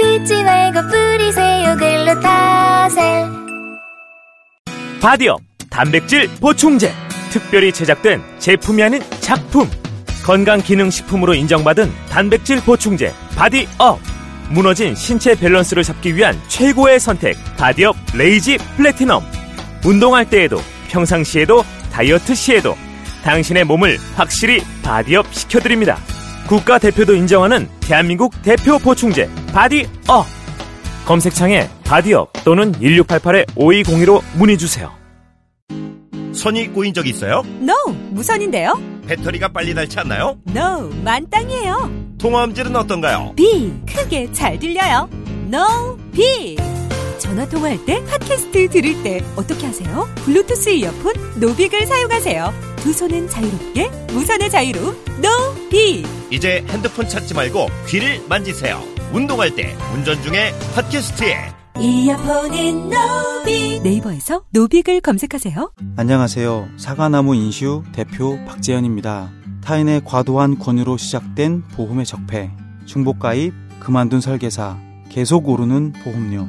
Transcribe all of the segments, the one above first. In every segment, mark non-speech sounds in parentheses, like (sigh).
긁지 말고 뿌리세요 글루타셀. 바디업 단백질 보충제. 특별히 제작된 제품이 아닌 작품. 건강기능식품으로 인정받은 단백질 보충제 바디업. 무너진 신체 밸런스를 잡기 위한 최고의 선택 바디업 레이지 플래티넘. 운동할 때에도 평상시에도 다이어트 시에도 당신의 몸을 확실히 바디업 시켜드립니다. 국가대표도 인정하는 대한민국 대표 보충제 바디업 검색창에 바디업 또는 1688-5202로 문의주세요 선이 꼬인 적 있어요? NO 무선인데요 배터리가 빨리 닳지 않나요? NO 만땅이에요 통화음질은 어떤가요? big 크게 잘 들려요 노빅 전화 통화할 때 팟캐스트 들을 때 어떻게 하세요? 블루투스 이어폰 노빅을 사용하세요 두 손은 자유롭게 무선의 자유로 노빅 이제 핸드폰 찾지 말고 귀를 만지세요. 운동할 때, 운전 중에 팟캐스트에 이어폰인 노빅 네이버에서 노빅을 검색하세요 안녕하세요. 사과나무 인슈 대표 박재현입니다. 타인의 과도한 권유로 시작된 보험의 적폐, 중복가입, 그만둔 설계사, 계속 오르는 보험료.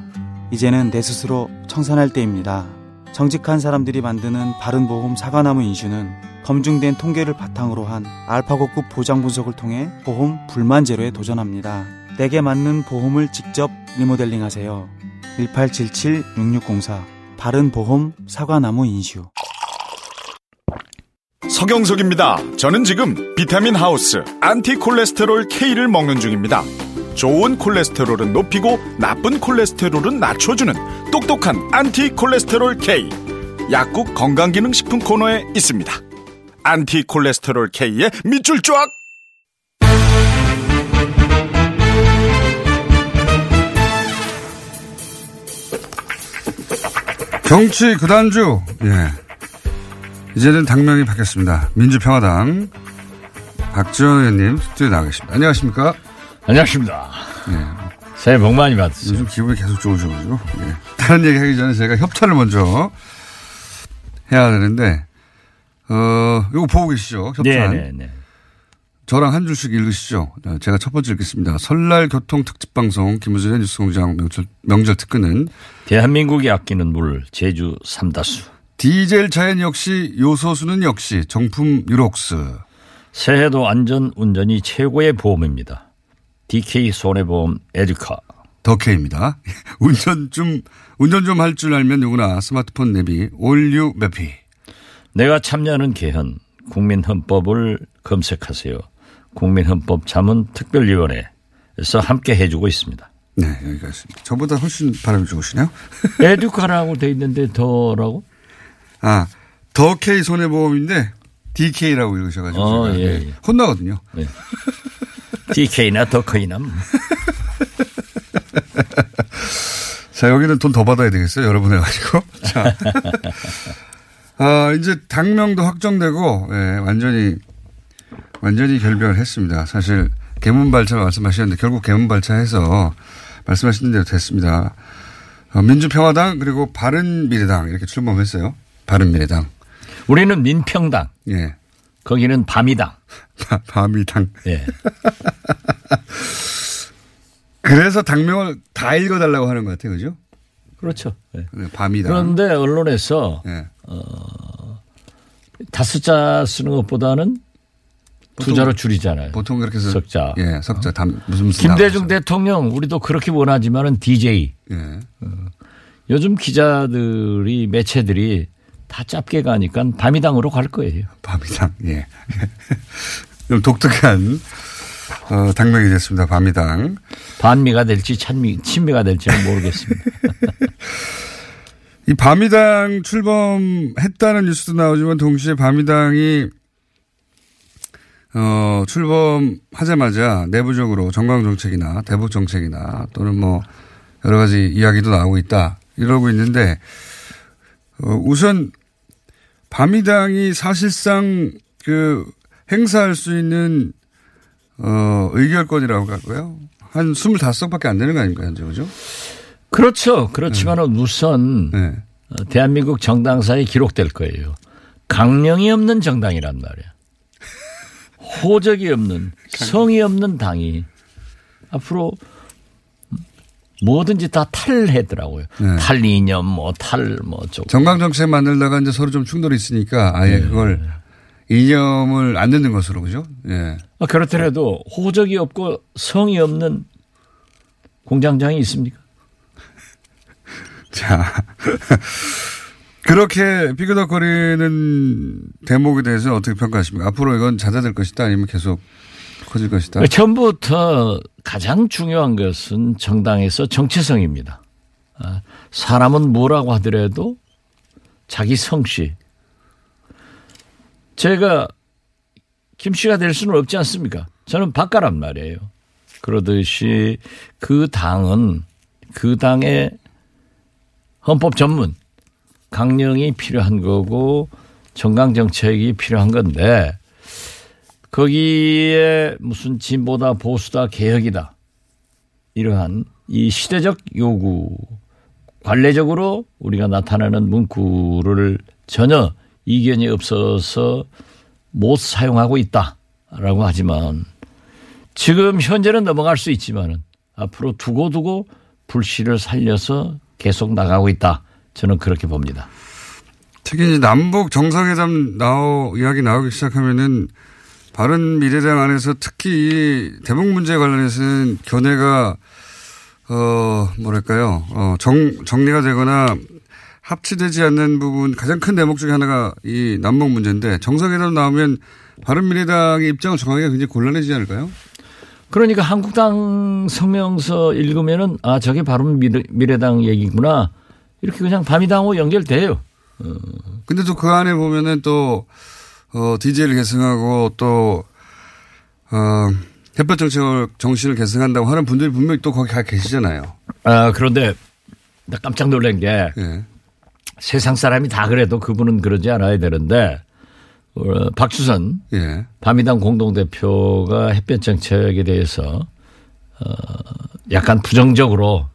이제는 내 스스로 청산할 때입니다. 정직한 사람들이 만드는 바른보험 사과나무 인슈는 검증된 통계를 바탕으로 한 알파고급 보장 분석을 통해 보험 불만 제로에 도전합니다. 내게 맞는 보험을 직접 리모델링 하세요. 1877-6604 바른보험 사과나무 인슈 서경석입니다. 저는 지금 비타민 하우스 안티콜레스테롤 K를 먹는 중입니다. 좋은 콜레스테롤은 높이고 나쁜 콜레스테롤은 낮춰주는 똑똑한 안티콜레스테롤 K. 약국 건강기능식품 코너에 있습니다. 안티콜레스테롤 K의 밑줄 쫙! 정치 구단주, 예. 이제는 당명이 바뀌었습니다. 민주평화당 박지원 의원님 스튜디오에 나와 계십니다. 안녕하십니까? 안녕하십니까. 예. 새해 복 많이 받으세요. 요즘 기분이 계속 좋으셔가지고. 예. 다른 얘기 하기 전에 제가 협찬을 먼저 해야 되는데, 어, 이거 보고 계시죠? 협찬. 네 네 네. 저랑 한 줄씩 읽으시죠. 어, 제가 첫 번째 읽겠습니다. 설날 교통 특집 방송 김우준의 뉴스공장 명절, 명절 특근은 대한민국이 아끼는 물 제주 삼다수. 디젤 자연 역시 요소수는 역시 정품 유록스. 새해도 안전 운전이 최고의 보험입니다. DK 손해보험 에듀카. 덕혜입니다. (laughs) 운전 좀, 운전 좀 할 줄 알면 누구나 스마트폰 내비 올뉴 맵피. 내가 참여하는 개헌 국민헌법을 검색하세요. 국민헌법 자문 특별위원회에서 함께 해주고 있습니다. 네, 여기가 있습니다. 저보다 훨씬 발음이 좋으시네요. (laughs) 에듀카라고 돼 있는데 더라고? 아, 더케이 손해보험인데 DK라고 읽으셔가지고. 어, 예, 네, 예. 혼나거든요. 네. DK나 더케이나. 뭐. 자, 여기는 돈 더 받아야 되겠어요. 여러분 해가지고. 자. (laughs) 아, 이제 당명도 확정되고, 예, 완전히, 완전히 결별을 했습니다. 사실, 개문발차 말씀하셨는데, 결국 개문발차해서 말씀하신 대로 됐습니다. 어, 민주평화당, 그리고 바른미래당, 이렇게 출범했어요. 바른미래당. 우리는 민평당. 예. 거기는 밤이당. 밤이당. 예. (laughs) 그래서 당명을 다 읽어달라고 하는 것 같아요. 그죠? 그렇죠. 예. 밤이당. 그런데 언론에서 예. 다섯 자 쓰는 것보다는 두 자로 줄이잖아요. 보통 그렇게 해서. 석자. 예, 석자. 담, 무슨 무슨. 김대중. 대통령 우리도 그렇게 원하지만은 DJ. 예. 요즘 기자들이 매체들이 다 짧게 가니까 밤이당으로 갈 거예요. 밤이당. 예. (laughs) 좀 독특한 어, 당명이 됐습니다. 밤이당. 반미가 될지 찬미, 친미가 될지는 모르겠습니다. (laughs) 이 밤이당 출범했다는 뉴스도 나오지만 동시에 밤이당이 어, 출범하자마자 내부적으로 정강 정책이나 대북 정책이나 또는 뭐 여러 가지 이야기도 나오고 있다. 이러고 있는데 어, 우선 바미당이 사실상 그 행사할 수 있는 어, 의결권이라고 할까요? 한 25석밖에 안 되는 거 아닙니까, 현재, 그죠? 그렇죠. 그렇지만은 우선 네. 어, 대한민국 정당사에 기록될 거예요. 강령이 없는 정당이란 말이야. 호적이 없는 성이 없는 당이 앞으로 뭐든지 다 탈해더라고요. 네. 탈 이념, 뭐 탈, 뭐 쪽. 정강 정책 만들다가 이제 서로 좀 충돌이 있으니까 아예 네. 그걸 이념을 안 듣는 것으로, 그죠? 예. 아, 그렇더라도 호적이 없고 성이 없는 공장장이 있습니까? (laughs) 자. 그렇게 삐그덕거리는 대목에 대해서 어떻게 평가하십니까? 앞으로 이건 잦아들 것이다 아니면 계속 커질 것이다? 처음부터 가장 중요한 것은 정당에서 정체성입니다. 아, 사람은 뭐라고 하더라도 자기 성씨. 제가 김 씨가 될 수는 없지 않습니까? 저는 박가란 말이에요. 그러듯이 그 당은 그 당의 헌법 전문 강령이 필요한 거고 정강 정책이 필요한 건데 거기에 무슨 진보다 보수다 개혁이다 이러한 이 시대적 요구 관례적으로 우리가 나타내는 문구를 전혀 이견이 없어서 못 사용하고 있다라고 하지만 지금 현재는 넘어갈 수 있지만은 앞으로 두고두고 불씨를 살려서 계속 나가고 있다. 저는 그렇게 봅니다. 특히 이제 남북 정상회담 나오 이야기 나오기 시작하면은 바른 미래당 안에서 특히 이 대북 문제 관련해서는 견해가 어 뭐랄까요 어 정, 정리가 되거나 합치되지 않는 부분 가장 큰 대목 중에 하나가 이 남북 문제인데 정상회담 나오면 바른 미래당의 입장을 정하기가 굉장히 곤란해지지 않을까요? 그러니까 한국당 성명서 읽으면은 아 저게 바로 미래, 미래당 얘기구나 이렇게 그냥 밤이당하고 연결돼요. 근데 또 그 안에 보면은 또, 어, DJ를 계승하고 또, 어, 햇볕 정책을, 정신을 계승한다고 하는 분들이 분명히 또 거기 가 계시잖아요. 아 그런데 나 깜짝 놀란 게 예. 세상 사람이 다 그래도 그분은 그러지 않아야 되는데 어, 박주선 예. 바미당 공동대표가 햇볕 정책에 대해서 어, 약간 부정적으로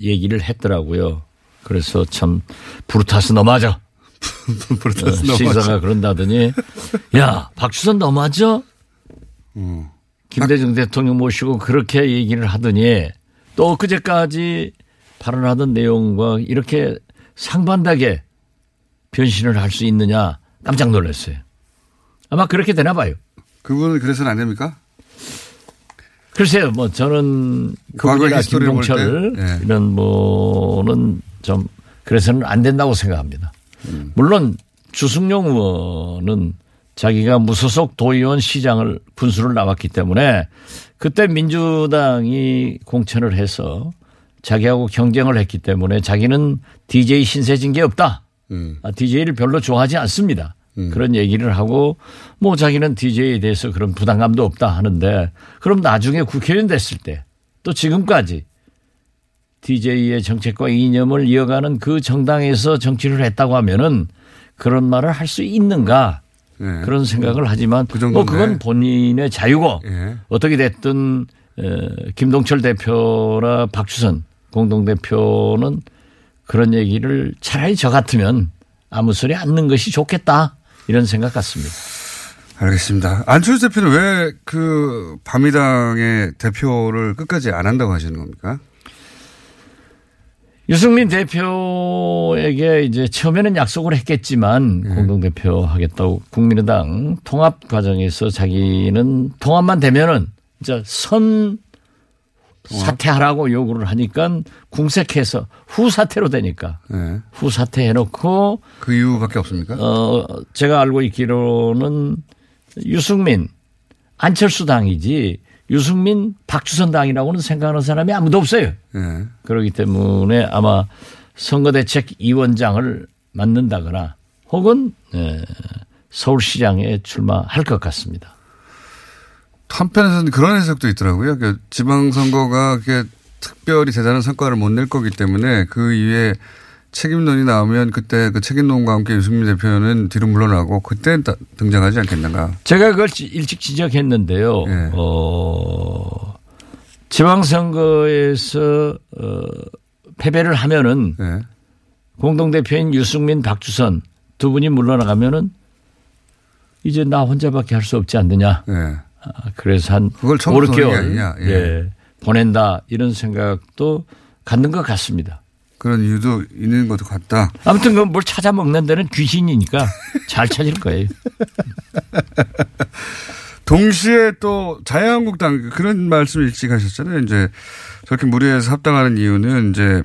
얘기를 했더라고요. 그래서 참 부르타스 너마저 (laughs) 브루타스 어, 시사가 그런다더니 야 박주선 너마저 음. 김대중 대통령 모시고 그렇게 얘기를 하더니 또 엊그제까지 발언하던 내용과 이렇게 상반되게 변신을 할 수 있느냐 깜짝 놀랐어요. 아마 그렇게 되나 봐요. 그분은 그래서는 안 됩니까? 글쎄요, 뭐 저는 그분이나 김동철 때, 예. 이런 뭐는 좀 그래서는 안 된다고 생각합니다. 음. 물론 주승용 의원은 자기가 무소속 도의원 시장을 군수를 나왔기 때문에 그때 민주당이 공천을 해서 자기하고 경쟁을 했기 때문에 자기는 DJ 신세진 게 없다. 음. DJ를 별로 좋아하지 않습니다. 그런 얘기를 하고 뭐 자기는 DJ에 대해서 그런 부담감도 없다 하는데 그럼 나중에 국회의원 됐을 때 또 지금까지 DJ의 정책과 이념을 이어가는 그 정당에서 정치를 했다고 하면은 그런 말을 할 수 있는가 예. 그런 생각을 하지만 그. 뭐 그건 본인의 자유고 예. 어떻게 됐든 에, 김동철 대표나 박주선 공동대표는 그런 얘기를 차라리 저 같으면 아무 소리 안 넣는 것이 좋겠다 이런 생각 같습니다. 알겠습니다. 안철수 대표는 왜 그 바미당의 대표를 끝까지 안 한다고 하시는 겁니까? 유승민 대표에게 이제 처음에는 약속을 했겠지만 공동대표 하겠다고 국민의당 통합 과정에서 자기는 통합만 되면은 이제 선 사퇴하라고 요구를 하니까 궁색해서 후사퇴로 되니까 예. 후사퇴 해놓고 그 이유밖에 없습니까? 어 제가 알고 있기로는 유승민 안철수 당이지 유승민 박주선 당이라고는 생각하는 사람이 아무도 없어요. 예. 그렇기 때문에 아마 선거대책위원장을 맡는다거나 혹은 에, 서울시장에 출마할 것 같습니다. 한편에서는 그런 해석도 있더라고요. 그 지방선거가 특별히 대단한 성과를 못 낼 거기 때문에 그 이후에 책임론이 나오면 그때 그 책임론과 함께 유승민 대표는 뒤로 물러나고 그때 등장하지 않겠는가. 제가 그걸 일찍 지적했는데요. 네. 어, 지방선거에서 어, 패배를 하면은 네. 공동대표인 유승민, 박주선 두 분이 물러나가면은 이제 나 혼자밖에 할 수 없지 않느냐. 네. 아, 그래서 한 그걸 5, 6개월 예. 예. 보낸다 이런 생각도 갖는 것 같습니다. 그런 이유도 있는 것도 같다. 아무튼 그뭘 찾아 먹는 데는 귀신이니까 잘 찾을 거예요. (laughs) 동시에 또 자유한국당 그런 말씀 일찍 하셨잖아요. 이제 저렇게 무리해서 합당하는 이유는 이제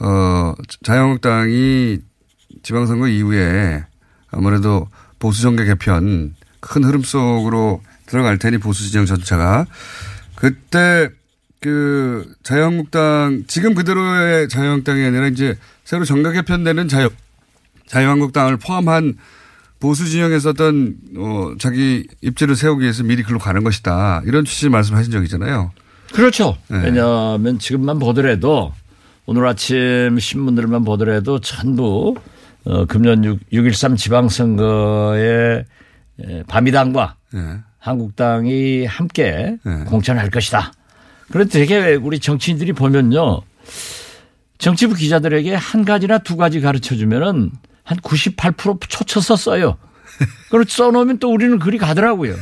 어 자유한국당이 지방선거 이후에 아무래도 보수 정계 개편 큰 흐름 속으로 들어갈 테니 보수 진영 전체가 그때 그 자유한국당 지금 그대로의 자유한국당이 아니라 이제 새로 정가 개편되는 자유 자유한국당을 포함한 보수 진영에서 어떤 어 자기 입지를 세우기 위해서 미리 글로 가는 것이다 이런 취지 말씀하신 적이잖아요. 그렇죠. 네. 왜냐하면 지금만 보더라도 오늘 아침 신문들만 보더라도 전부 어, 금년 6, 6.13 지방선거에 바미당과 네. 한국당이 함께 네. 공천할 것이다. 그런데 되게 우리 정치인들이 보면요. 정치부 기자들에게 한 가지나 두 가지 가르쳐 주면은 한 98% 초쳐서 써요. (laughs) 그걸 써놓으면 또 우리는 그리 가더라고요.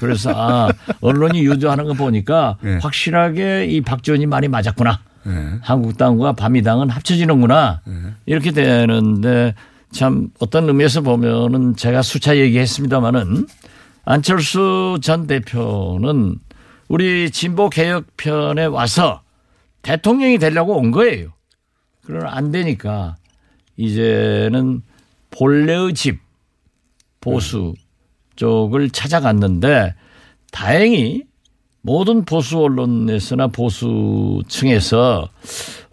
그래서 아, 언론이 유도하는 거 보니까 네. 확실하게 이 박지원이 말이 맞았구나. 네. 한국당과 바미당은 합쳐지는구나. 네. 이렇게 되는데 참 어떤 의미에서 보면은 제가 수차 얘기했습니다마는 안철수 전 대표는 우리 진보 개혁편에 와서 대통령이 되려고 온 거예요. 그러나 안 되니까 이제는 본래의 집 보수 쪽을 찾아갔는데 다행히 모든 보수 언론에서나 보수층에서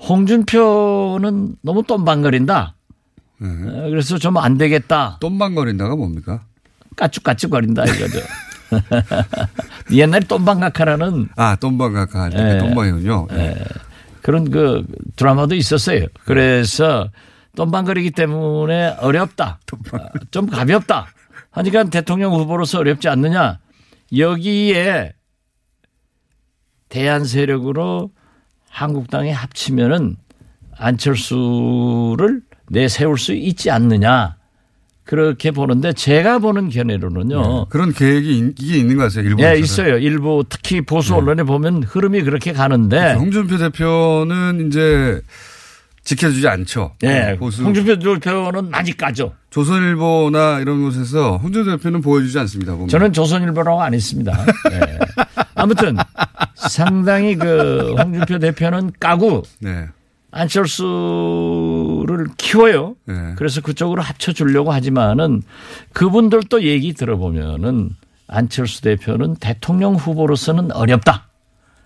홍준표는 너무 똠방거린다. 네. 그래서 좀 안 되겠다. 똠방거린다가 뭡니까? 까쭉까쭉거린다 이거죠. (laughs) 옛날에 똠방각하라는 아 똠방각하 네. 똠방이군요. 네. 그런 그 드라마도 있었어요. 그래서 똠방거리기 때문에 어렵다. 좀 가볍다. 하니까 대통령 후보로서 어렵지 않느냐. 여기에 대한 세력으로 한국당에 합치면은 안철수를 내세울 수 있지 않느냐. 그렇게 보는데 제가 보는 견해로는요. 네, 그런 계획이 이게 있는 것 같아요. 일부. 네, 있어요. 일부 특히 보수 네. 언론에 보면 흐름이 그렇게 가는데. 그렇죠. 홍준표 대표는 이제 지켜주지 않죠. 네. 보수. 홍준표 대표는 많이 까죠. 조선일보나 이런 곳에서 홍준표 대표는 보여주지 않습니다. 보면. 저는 조선일보라고 안 했습니다. 네. (laughs) 아무튼 상당히 그 홍준표 대표는 까고 네. 안철수 를 키워요. 네. 그래서 그쪽으로 합쳐주려고 하지만은 그분들도 얘기 들어보면은 안철수 대표는 대통령 후보로서는 어렵다.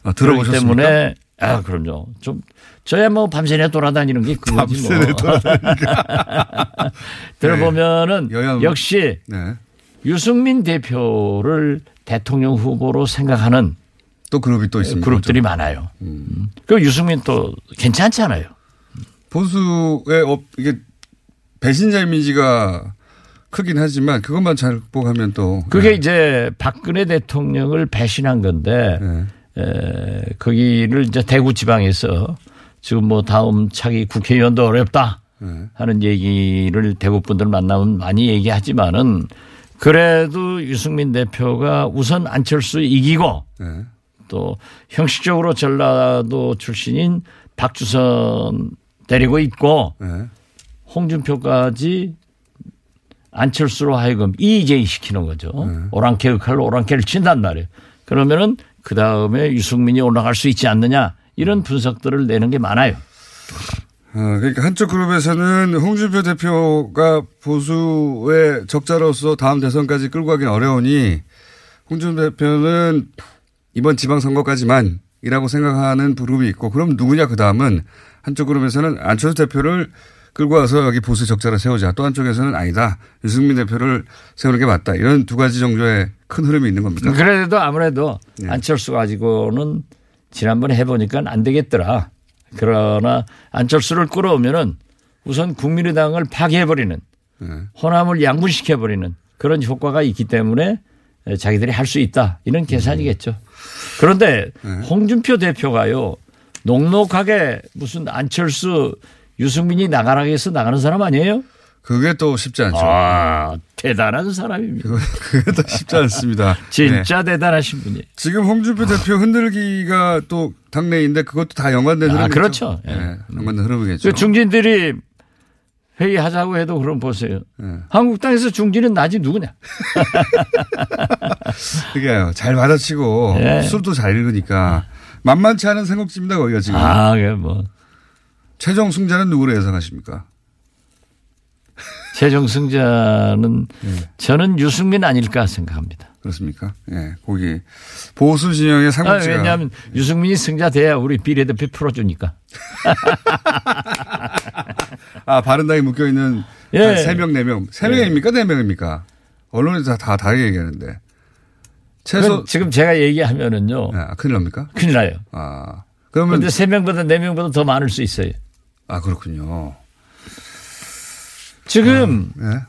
아, 들어보셨습니까? 때문에 아 그럼요. 좀 저야 뭐 밤새내 돌아다니는 게 그거지 뭐. (laughs) 들어보면은 네. 역시 네. 유승민 대표를 대통령 후보로 생각하는 또 그룹이 또 있습니다. 그룹들이 많아요. 음. 그 유승민 또 괜찮잖아요. 보수의 업, 이게 배신자 이미지가 크긴 하지만 그것만 잘 극복하면 또. 그게 네. 이제 박근혜 대통령을 배신한 건데 네. 에, 거기를 이제 대구 지방에서 지금 뭐 다음 차기 국회의원도 어렵다 네. 하는 얘기를 대구 분들 만나면 많이 얘기하지만은 그래도 유승민 대표가 우선 안철수 이기고 네. 또 형식적으로 전라도 출신인 박주선 데리고 있고 네. 홍준표까지 안철수로 하여금 이재희 시키는 거죠. 네. 오랑캐 역할로 오랑캐를 친단 말이에요. 그러면은 그 다음에 유승민이 올라갈 수 있지 않느냐 이런 분석들을 내는 게 많아요. 아, 그러니까 한쪽 그룹에서는 홍준표 대표가 보수의 적자로서 다음 대선까지 끌고 가긴 어려우니 홍준표 대표는 이번 지방선거까지만이라고 생각하는 그룹이 있고 그럼 누구냐 그 다음은 한쪽 그룹에서는 안철수 대표를 끌고 와서 여기 보수 적자를 세우자. 또 한쪽에서는 아니다. 유승민 대표를 세우는 게 맞다. 이런 두 가지 정도의 큰 흐름이 있는 겁니다. 그래도 아무래도 네. 안철수 가지고는 지난번에 해보니까 안 되겠더라. 그러나 안철수를 끌어오면은 우선 국민의당을 파괴해버리는 네. 호남을 양분시켜버리는 그런 효과가 있기 때문에 자기들이 할 수 있다. 이런 계산이겠죠. 그런데 홍준표 대표가요. 녹록하게 무슨 안철수 유승민이 나가라 해서 나가는 사람 아니에요? 그게 또 쉽지 않죠. 아, 대단한 사람입니다. 그게 또 쉽지 않습니다. (laughs) 진짜 네. 대단하신 분이에요. 지금 홍준표 대표 흔들기가 또 당내인데 그것도 다 연관된 아, 흐름이죠. 그렇죠. 네, 연관된 흐름이겠죠. 그 중진들이 회의하자고 해도 그럼 보세요. 네. 한국당에서 중진은 나지 누구냐? (laughs) 그게요. 잘 받아치고 예. 술도 잘 읽으니까 만만치 않은 생각집니다 거기가 지금. 아, 그 뭐. 최종 승자는 누구로 예상하십니까? 최종 승자는 네. (laughs) 저는 유승민 아닐까 생각합니다. 그렇습니까? 예, 거기 보수 진영의 아, 삼국지가 왜냐하면 유승민이 승자 돼야 우리 비례대표 풀어주니까. (laughs) 아 바른당에 묶여 있는 예. 한 3명 4명. 3명입니까? 4명입니까? 언론에서 다, 다 다르게 얘기하는데. 최소 지금 제가 얘기하면은요. 아, 큰일 납니까? 큰일 나요. 아. 그러면 그런데 세명보다네명보다 더 많을 수 있어요. 아, 그렇군요. 지금 예.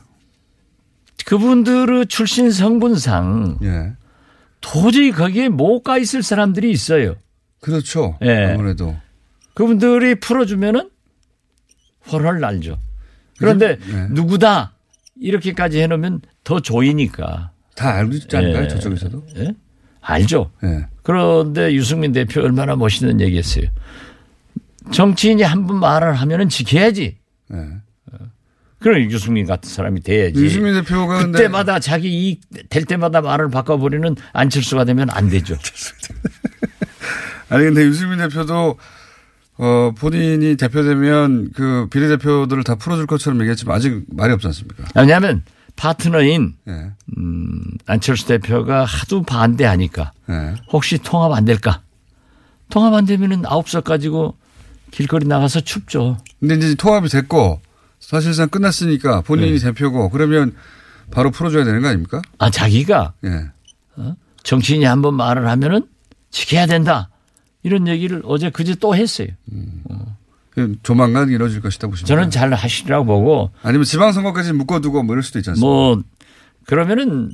그분들의 출신 성분상 예. 도저히 거기에 못 가 있을 사람들이 있어요. 그렇죠. 예. 아무래도 그분들이 풀어주면은 훨훨 날죠. 그런데 네. 누구다 이렇게까지 해놓으면 더 조이니까. 다 알고 있지 않을까요? 예. 저쪽에서도? 예? 알죠. 예. 그런데 유승민 대표 얼마나 멋있는 얘기 했어요. 정치인이 한 번 말을 하면은 지켜야지. 예. 그럼 유승민 같은 사람이 돼야지. 유승민 대표가 그때마다 자기 이익 될 때마다 말을 바꿔버리는 안철수가 되면 안 되죠. (laughs) 아니 근데 유승민 대표도 어 본인이 대표되면 그 비례대표들을 다 풀어줄 것처럼 얘기했지만 아직 말이 없지 않습니까? 왜냐하면 파트너인 예. 음, 안철수 대표가 하도 반대하니까 예. 혹시 통합 안 될까? 통합 안 되면은 아홉 석 가지고 길거리 나가서 춥죠. 근데 이제 통합이 됐고 사실상 끝났으니까 본인이 네. 대표고 그러면 바로 풀어줘야 되는 거 아닙니까? 아 자기가 예. 정치인이 한번 말을 하면은 지켜야 된다. 이런 얘기를 어제 그제 또 했어요. 그 조만간 이루어질 것이다 보십니까? 저는 잘 하시라고 보고 아니면 지방선거까지 묶어두고 뭐 이럴 수도 있지 않습니까? 뭐 그러면은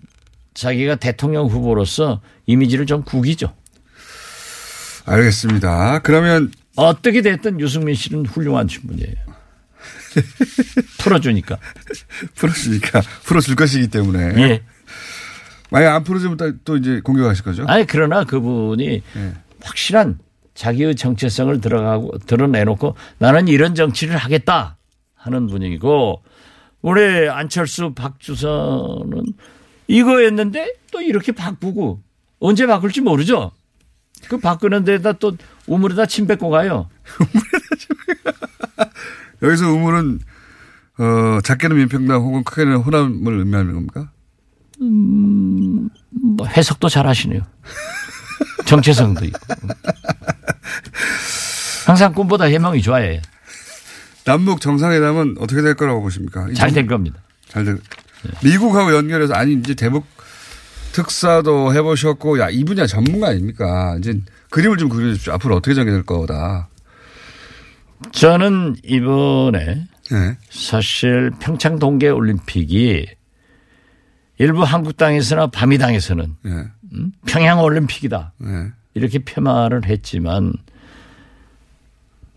자기가 대통령 후보로서 이미지를 좀 구기죠. 알겠습니다. 그러면 어떻게 됐든 유승민 씨는 훌륭한 분이에요. (laughs) 풀어주니까. (laughs) 풀어주니까 풀어줄 것이기 때문에 예. 만약 안 풀어주면 또- 또 이제 공격하실 거죠? 아니 그러나 그분이 예. 확실한 자기의 정체성을 들어가고 드러내놓고 나는 이런 정치를 하겠다 하는 분이고 우리 안철수 박주선은 이거였는데 또 이렇게 바꾸고 언제 바꿀지 모르죠. 그 바꾸는 데다 또 우물에다 침 뱉고 가요. (laughs) 여기서 우물은 어, 작게는 민평당 혹은 크게는 호남을 의미하는 겁니까? 뭐 해석도 잘 하시네요. (laughs) 정체성도 있고. 항상 꿈보다 해몽이 좋아해요. 남북 정상회담은 어떻게 될 거라고 보십니까? 잘 될 겁니다. 잘 될. 미국하고 연결해서 아니 이제 대북 특사도 해보셨고 야 이 분야 전문가 아닙니까? 이제 그림을 좀 그려주십시오. 앞으로 어떻게 전개될 거다. 저는 이번에 네. 사실 평창 동계 올림픽이 일부 한국 땅에서나 밤이 당에서는 네. 음? 평양 올림픽이다 네. 이렇게 폄하를 했지만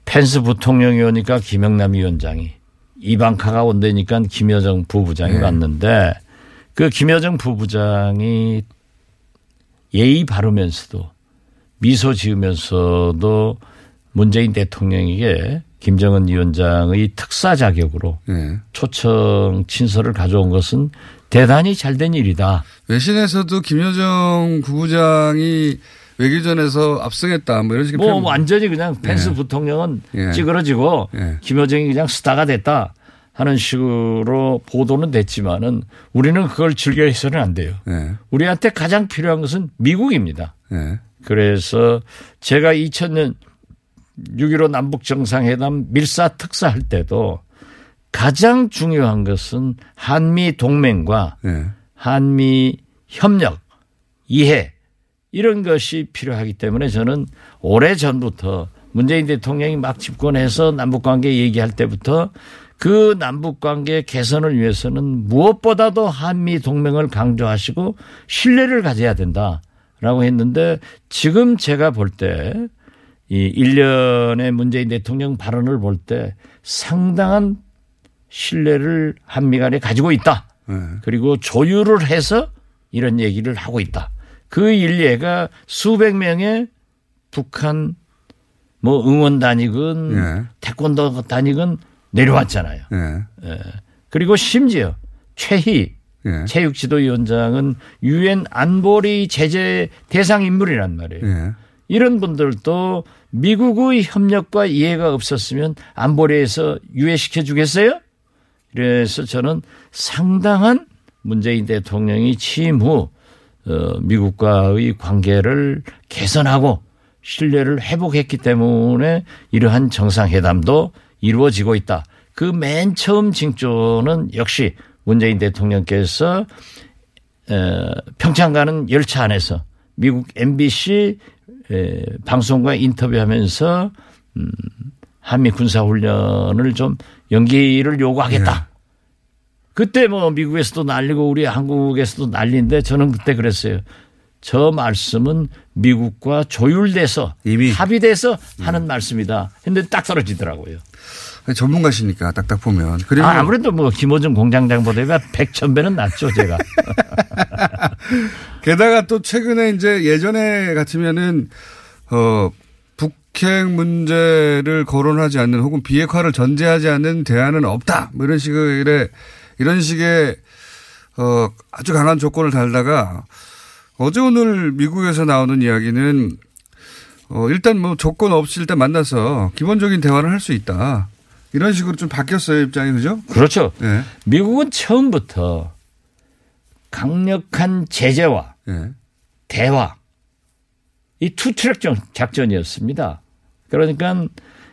펜스 부통령이 오니까 김영남 위원장이 이방카가 온다니까 김여정 부부장이 네. 왔는데 그 김여정 부부장이 예의 바르면서도 미소 지으면서도 문재인 대통령에게 김정은 위원장의 특사 자격으로 네. 초청 친서를 가져온 것은 대단히 잘된 일이다. 외신에서도 김여정 부부장이 외교전에서 압승했다 뭐 이런 식의 뭐 표현. 완전히 그냥 펜스 예. 부통령은 예. 찌그러지고 예. 김여정이 그냥 스타가 됐다 하는 식으로 보도는 됐지만은 우리는 그걸 즐겨 해서는 안 돼요. 네. 우리한테 가장 필요한 것은 미국입니다. 네. 그래서 제가 2000년 6.15 남북 정상회담 밀사 특사 할 때도 가장 중요한 것은 한미 동맹과 네. 한미 협력, 이해 이런 것이 필요하기 때문에 저는 오래 전부터 문재인 대통령이 막 집권해서 남북 관계 얘기할 때부터 그 남북 관계 개선을 위해서는 무엇보다도 한미 동맹을 강조하시고 신뢰를 가져야 된다라고 했는데 지금 제가 볼 때 이 1년의 문재인 대통령 발언을 볼 때 상당한 신뢰를 한미 간에 가지고 있다. 네. 그리고 조율을 해서 이런 얘기를 하고 있다. 그 일례가 수백 명의 북한 뭐 응원단이건 예. 태권도 단이건 내려왔잖아요. 예. 예. 그리고 심지어 최희 예. 체육지도위원장은 유엔 안보리 제재 대상 인물이란 말이에요. 예. 이런 분들도 미국의 협력과 이해가 없었으면 안보리에서 유예시켜 주겠어요? 그래서 저는 상당한 문재인 대통령이 취임 후 어, 미국과의 관계를 개선하고 신뢰를 회복했기 때문에 이러한 정상회담도 이루어지고 있다. 그 맨 처음 징조는 역시 문재인 대통령께서 에, 평창 가는 열차 안에서 미국 MBC 에, 방송과 인터뷰하면서 음, 한미 군사 훈련을 좀 연기를 요구하겠다. 그때 뭐 미국에서도 날리고 우리 한국에서도 난리인데 저는 그때 그랬어요. 저 말씀은 미국과 조율돼서 이미 합의돼서 하는 말씀이다. 근데 딱 떨어지더라고요. 전문가시니까 딱딱 보면. 그리고 아, 아무래도 뭐 김호중 공장장보다 백천 배는 낫죠, 제가. (laughs) 게다가 또 최근에 이제 예전에 같으면은 어 북핵 문제를 거론하지 않는 혹은 비핵화를 전제하지 않는 대안은 없다. 뭐 이런 식의 이런 식의 어 아주 강한 조건을 달다가 어제 오늘 미국에서 나오는 이야기는 어 일단 뭐 조건 없이 일단 만나서 기본적인 대화를 할 수 있다. 이런 식으로 좀 바뀌었어요 입장이 그죠? 그렇죠. 예. 미국은 처음부터 강력한 제재와 예. 대화 이 투트랙 작전이었습니다. 그러니까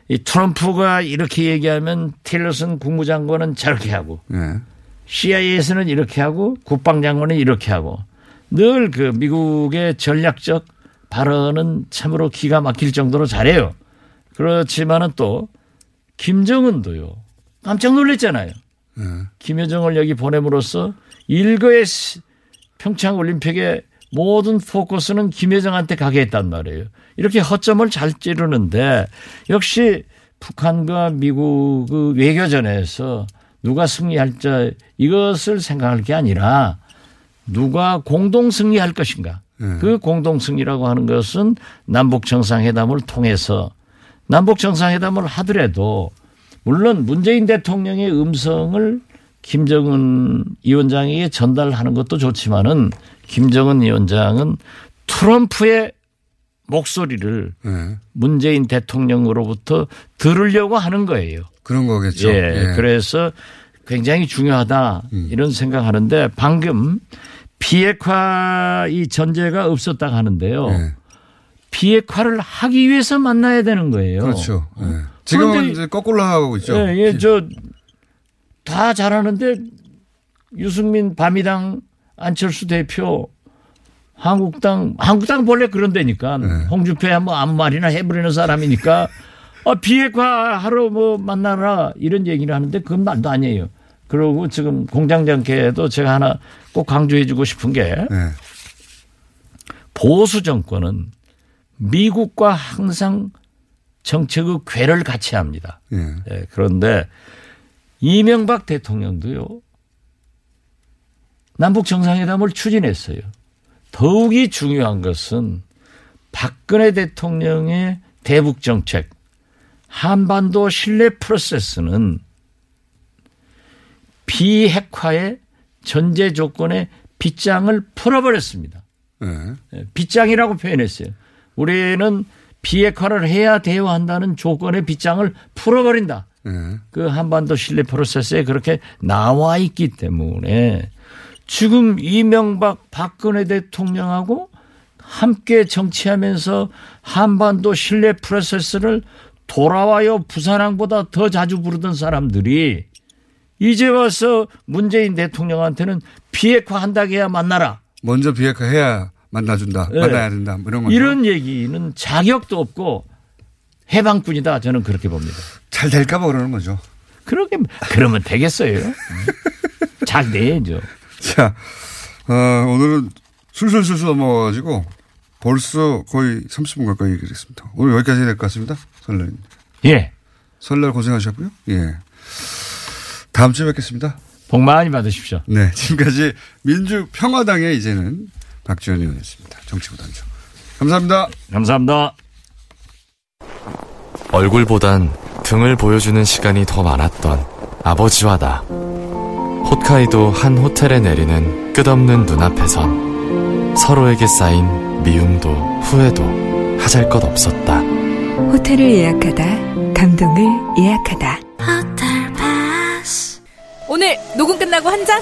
이 트럼프가 이렇게 얘기하면 틸러슨 국무장관은 저렇게 하고 예. CIA에서는 이렇게 하고 국방장관은 이렇게 하고 늘 그 미국의 전략적 발언은 참으로 기가 막힐 정도로 잘해요. 그렇지만은 또 김정은도요. 깜짝 놀랐잖아요. 예. 김여정을 여기 보냄으로써 일거의 평창 올림픽의 모든 포커스는 김여정한테 가게 했단 말이에요. 이렇게 허점을 잘 찌르는데 역시 북한과 미국 그 외교전에서 누가 승리할지 이것을 생각할 게 아니라 누가 공동 승리할 것인가. 그 공동 승리라고 하는 것은 남북 정상회담을 통해서 남북 정상회담을 하더라도 물론 문재인 대통령의 음성을 김정은 위원장에게 전달하는 것도 좋지만은 김정은 위원장은 트럼프의 목소리를 예. 문재인 대통령으로부터 들으려고 하는 거예요. 그런 거겠죠. 예. 예. 그래서 굉장히 중요하다 이런 생각하는데 방금 비핵화 이 전제가 없었다 하는데요. 예. 비핵화를 하기 위해서 만나야 되는 거예요. 그렇죠. 예. 지금은 이제 거꾸로 하고 있죠. 예, 예, 저, 다 잘하는데 유승민 밤이당 안철수 대표 한국당, 한국당 본래 그런 데니까 네. 홍준표야 뭐 아무 말이나 해버리는 사람이니까 아, 비핵화 하러 뭐 만나라 이런 얘기를 하는데 그건 말도 아니에요. 그러고 지금 공장장께도 제가 하나 꼭 강조해 주고 싶은 게 예. 보수 정권은 미국과 항상 정책의 궤를 같이 합니다. 예. 예, 그런데 이명박 대통령도요. 남북 정상회담을 추진했어요. 더욱이 중요한 것은 박근혜 대통령의 대북 정책, 한반도 신뢰 프로세스는 비핵화의 전제 조건의 빗장을 풀어버렸습니다. 예. 예, 빗장이라고 표현했어요. 우리는 비핵화를 해야 대화한다는 조건의 빗장을 풀어버린다. 예. 그 한반도 신뢰 프로세스에 그렇게 나와 있기 때문에 지금 이명박 박근혜 대통령하고 함께 정치하면서 한반도 신뢰 프로세스를 돌아와요 부산항보다 더 자주 부르던 사람들이 이제 와서 문재인 대통령한테는 비핵화 한다고 해야 만나라. 먼저 비핵화해야 만나준다, 네. 만나야 된다, 뭐 이런 거죠. 이런 얘기는 자격도 없고 해방꾼이다 저는 그렇게 봅니다. 잘 될까 봐 그러는 거죠. 그렇게 그러면 되겠어요? 잘 돼야죠. 자, 어, 오늘은 술술술술 넘어가지고 벌써 거의 30분 가까이 얘기를 했습니다. 오늘 여기까지 해야 될 것 같습니다. 설날. 예. 설날 고생하셨고요. 예. 다음 주에 뵙겠습니다. 복 많이 받으십시오. 네. 지금까지 민주평화당의 이제는 박지원 의원이었습니다. 정치부단주. 감사합니다. 감사합니다. 얼굴보단 등을 보여주는 시간이 더 많았던 아버지와 나. 홋카이도 한 호텔에 내리는 끝없는 눈앞에선 서로에게 쌓인 미움도 후회도 하잘 것 없었다. 호텔을 예약하다, 감동을 예약하다. 오늘 녹음 끝나고 한 잔?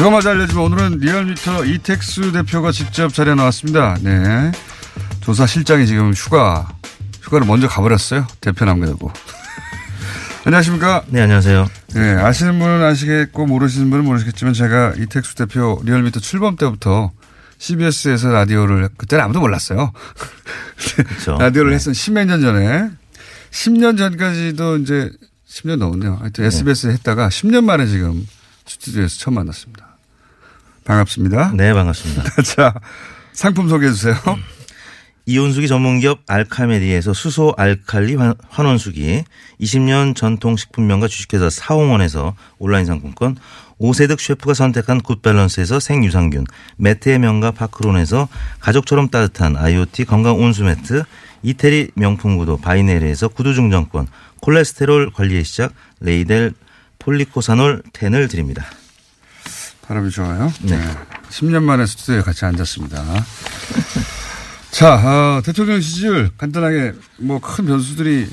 그거마저 알려주면 오늘은 리얼미터 이택수 대표가 직접 자리에 나왔습니다. 네. 조사 실장이 지금 휴가, 휴가를 먼저 가버렸어요. 대표 남겨두고. (laughs) 안녕하십니까? 네, 안녕하세요. 네, 아시는 분은 아시겠고 모르시는 분은 모르시겠지만 제가 이택수 대표 리얼미터 출범 때부터 CBS에서 라디오를 그때는 아무도 몰랐어요. 그렇죠. (laughs) 라디오를 했던 십몇 년 전에 10년 전까지도 이제 10년 넘었네요. 하여튼 SBS에 했다가 10년 만에 지금 스튜디오에서 처음 만났습니다. 반갑습니다. 네, 반갑습니다. (laughs) 자, 상품 소개해 주세요. 이온수기 전문기업 알카메디에서 수소 알칼리 환- 환원수기, 20년 전통 식품명가 주식회사 사홍원에서 온라인 상품권, 오세득 셰프가 선택한 굿밸런스에서 생유산균, 매트의 명가 파크론에서 가족처럼 따뜻한 IoT 건강 온수 매트, 이태리 명품 구두 바이네르에서 구두 중정권, 콜레스테롤 관리의 시작 레이델 폴리코사놀 10을 드립니다. 바람이 좋아요. 네. 10년 만에 스튜디오에 같이 앉았습니다. (laughs) 자, 어, 대통령 지지율 간단하게 뭐 큰 변수들이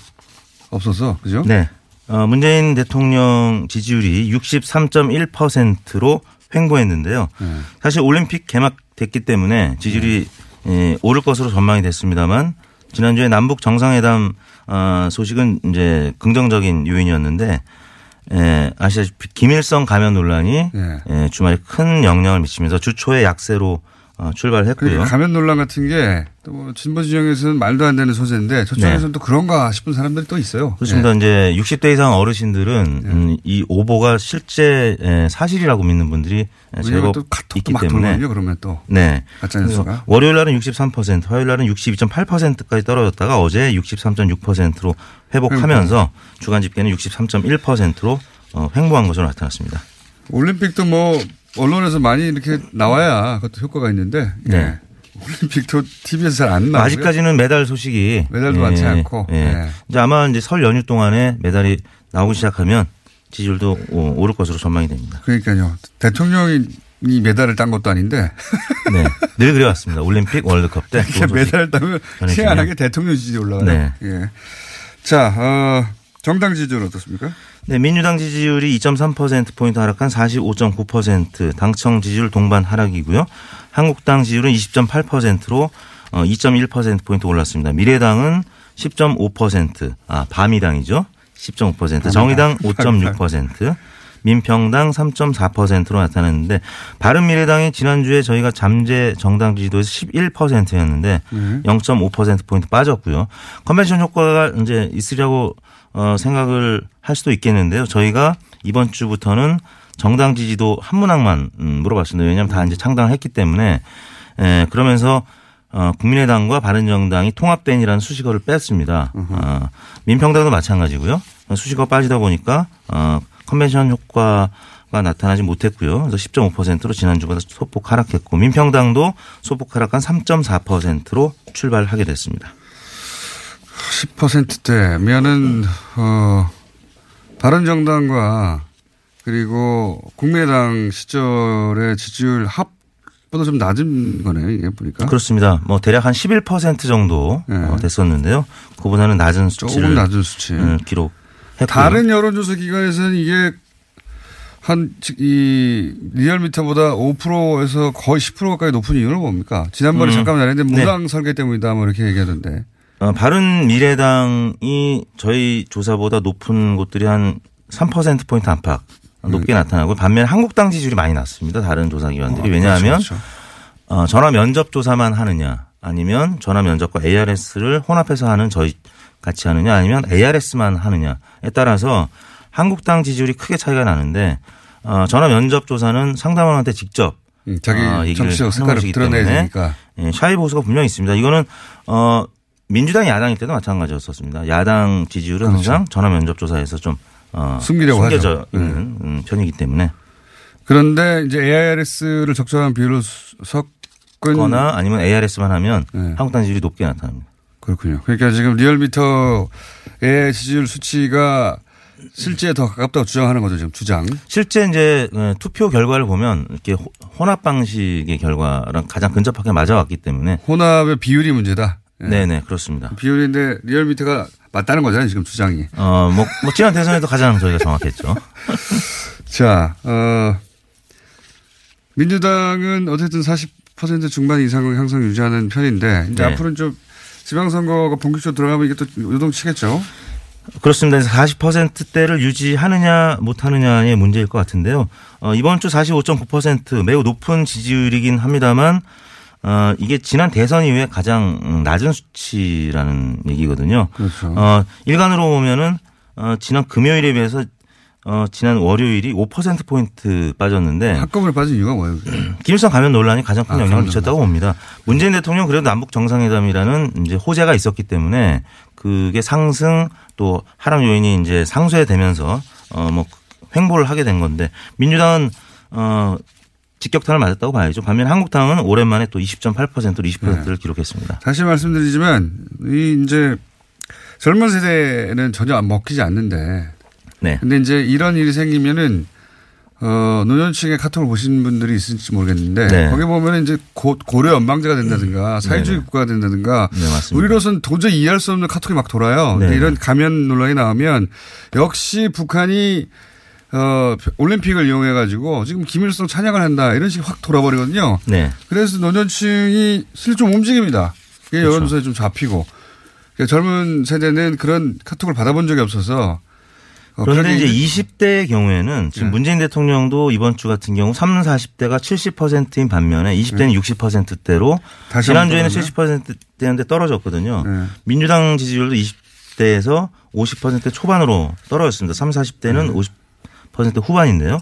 없어서 그죠? 네. 어, 문재인 대통령 지지율이 63.1%로 횡보했는데요. 사실 올림픽 개막됐기 때문에 지지율이 예, 오를 것으로 전망이 됐습니다만 지난주에 남북 정상회담 어, 소식은 이제 긍정적인 요인이었는데 예, 아시다시피 김일성 가면 논란이 네. 예, 주말에 큰 영향을 미치면서 주 초에 약세로 어, 출발했고요. 그러니까 가면 논란 같은 게또뭐 진보 진영에서는 말도 안 되는 소재인데 저쪽에서는 네. 또 그런가 싶은 사람들이 또 있어요. 그렇습니다. 네. 이제 60대 이상 어르신들은 음, 이 오보가 실제 에, 사실이라고 믿는 분들이 제법 또 있기 막 때문에 돌거든요. 그러면 또 네. 가짜 그래서 뉴스가. 월요일 날은 63%, 화요일 날은 62.8%까지 떨어졌다가 어제 63.6%로 회복하면서 주간 집계는 63.1%로 어, 횡보한 것으로 나타났습니다. 올림픽도 뭐 언론에서 많이 이렇게 나와야 그것도 효과가 있는데 네. 예. 올림픽도 TV에서 잘 안 나와요. 아직까지는 메달 소식이 메달도 많지 않고. 예. 네. 이제 아마 이제 설 연휴 동안에 메달이 나오기 시작하면 지지율도 어, 오를 것으로 전망이 됩니다. 그러니까요. 대통령이 이 메달을 딴 것도 아닌데 (laughs) 네. 늘 그래왔습니다. 올림픽 월드컵 때. (laughs) 이렇게 메달을 따면. 희한하게 대통령 지지 올라가요. 네. 예. 자, 어, 정당 지지율 어떻습니까? 네, 민주당 지지율이 2.3%포인트 하락한 45.9%, 당청 지지율 동반 하락이고요. 한국당 지지율은 20.8%로 어, 2.1%포인트 올랐습니다. 미래당은 10.5%, 아, 바미당이죠. 10.5%, 정의당 5.6%, 민평당 3.4%로 나타났는데 바른미래당이 지난주에 저희가 잠재 정당 지지도에서 11%였는데 음. 0.5%포인트 빠졌고요. 컨벤션 효과가 이제 있으려고 어, 생각을 할 수도 있겠는데요. 저희가 이번 주부터는 정당 지지도 한 문항만 음, 물어봤습니다. 왜냐하면 다 이제 창당을 했기 때문에 에, 그러면서 어, 국민의당과 바른정당이 통합된이라는 수식어를 뺐습니다. 어, 민평당도 마찬가지고요. 수식어 빠지다 보니까 어, 컨벤션 효과가 나타나지 못했고요. 그래서 10.5%로 지난주보다 소폭 하락했고 민평당도 소폭 하락한 3.4%로 출발하게 됐습니다. 10%대면은 어 바른정당과 그리고 국민의당 시절의 지지율 합보다 좀 낮은 거네요. 이게 보니까. 그렇습니다. 뭐 대략 한 11% 정도 어, 됐었는데요. 그보다는 낮은 수치를 조금 낮은 수치. 음, 기록했고요. 다른 여론조사 기관에서는 이게 한 이 리얼미터보다 5%에서 거의 10% 가까이 높은 이유는 뭡니까? 지난번에 음. 잠깐 말했는데 네. 무당 설계 때문이다 뭐 이렇게 얘기하던데. 어, 바른 미래당이 저희 조사보다 높은 곳들이 한 3%포인트 안팎 높게 나타나고 반면 한국당 지지율이 많이 낮습니다. 다른 조사기관들이. 어, 왜냐하면 그렇죠, 그렇죠. 어, 전화 면접 조사만 하느냐 아니면 전화 면접과 ARS를 혼합해서 하는 저희 같이 하느냐 아니면 ARS만 하느냐에 따라서 한국당 지지율이 크게 차이가 나는데 어, 전화 면접 조사는 상담원한테 직접 음, 자기 어, 얘기를 하는 색깔을 것이기 때문에. 예, 샤이 보수가 분명히 있습니다. 이거는 어 민주당이 야당일 때도 마찬가지였었습니다. 야당 지지율은 항상 전화 면접 조사에서 좀 어, 그렇죠. 숨기려고 숨겨져 하죠. 네. 있는 음, 편이기 때문에 그런데 이제 ARS를 적절한 비율로 섞은 거나 아니면 ARS만 하면 네. 한국당 지지율이 높게 나타납니다. 그렇군요. 그러니까 지금 리얼미터의 지지율 수치가 실제에 더 가깝다고 주장하는 거죠, 지금 주장. 실제 이제 어, 투표 결과를 보면 이렇게 호- 혼합 방식의 결과랑 가장 근접하게 맞아왔기 때문에 혼합의 비율이 문제다. 예. 네네 그렇습니다. 비율인데 리얼미터가 맞다는 거잖아요, 지금 주장이. 어뭐 뭐 지난 대선에도 가장 저희가 정확했죠. (laughs) 자, 어, 민주당은 어쨌든 40% 중반 이상을 항상 유지하는 편인데 이제 네. 앞으로는 좀 지방선거가 본격적으로 들어가면 이게 또 요동치겠죠. 그렇습니다. 그래서 40%대를 유지하느냐 못하느냐의 문제일 것 같은데요. 어, 이번 주 45.9% 매우 높은 지지율이긴 합니다만 어, 이게 지난 대선 이후에 가장 음, 낮은 수치라는 얘기거든요. 그렇죠. 어, 일간으로 보면은 어, 지난 금요일에 비해서 어, 지난 월요일이 5%포인트 빠졌는데 한꺼번에 빠진 이유가 뭐예요? 김일성 가면 논란이 가장 큰 아, 영향을 미쳤다고 봅니다. 문재인 대통령 그래도 남북 정상회담이라는 이제 호재가 있었기 때문에 그게 상승 또 하락 요인이 이제 상쇄되면서 어 뭐 횡보를 하게 된 건데 민주당은 어 직격탄을 맞았다고 봐야죠. 반면 한국당은 오랜만에 또 20.8%로 20%를 기록했습니다. 다시 말씀드리지만 이 이제 젊은 세대는 전혀 안 먹히지 않는데 네. 근데 이제 이런 일이 생기면은 어, 노년층의 카톡을 보신 분들이 있을지 모르겠는데 네. 거기 보면 이제 고, 고려 연방제가 된다든가 사회주의 네네. 국가가 된다든가 네, 맞습니다. 우리로서는 도저히 이해할 수 없는 카톡이 막 돌아요. 근데 네네. 이런 가면 논란이 나오면 역시 북한이 어, 올림픽을 이용해 가지고 지금 김일성 찬양을 한다 이런 식이 확 돌아버리거든요. 네. 그래서 노년층이 실좀 움직입니다. 그게 그렇죠. 여론조사에 좀 잡히고 그러니까 젊은 세대는 그런 카톡을 받아본 적이 없어서 어, 그런데 그런 이제 게 20대의 경우에는 지금 네. 문재인 대통령도 이번 주 같은 경우 3, 40대가 70%인 반면에 20대는 60%대로 네. 다시 지난주에는 한번 70%대인데 떨어졌거든요. 네. 민주당 지지율도 20대에서 50% 초반으로 떨어졌습니다. 3, 40대는 50% 후반인데요.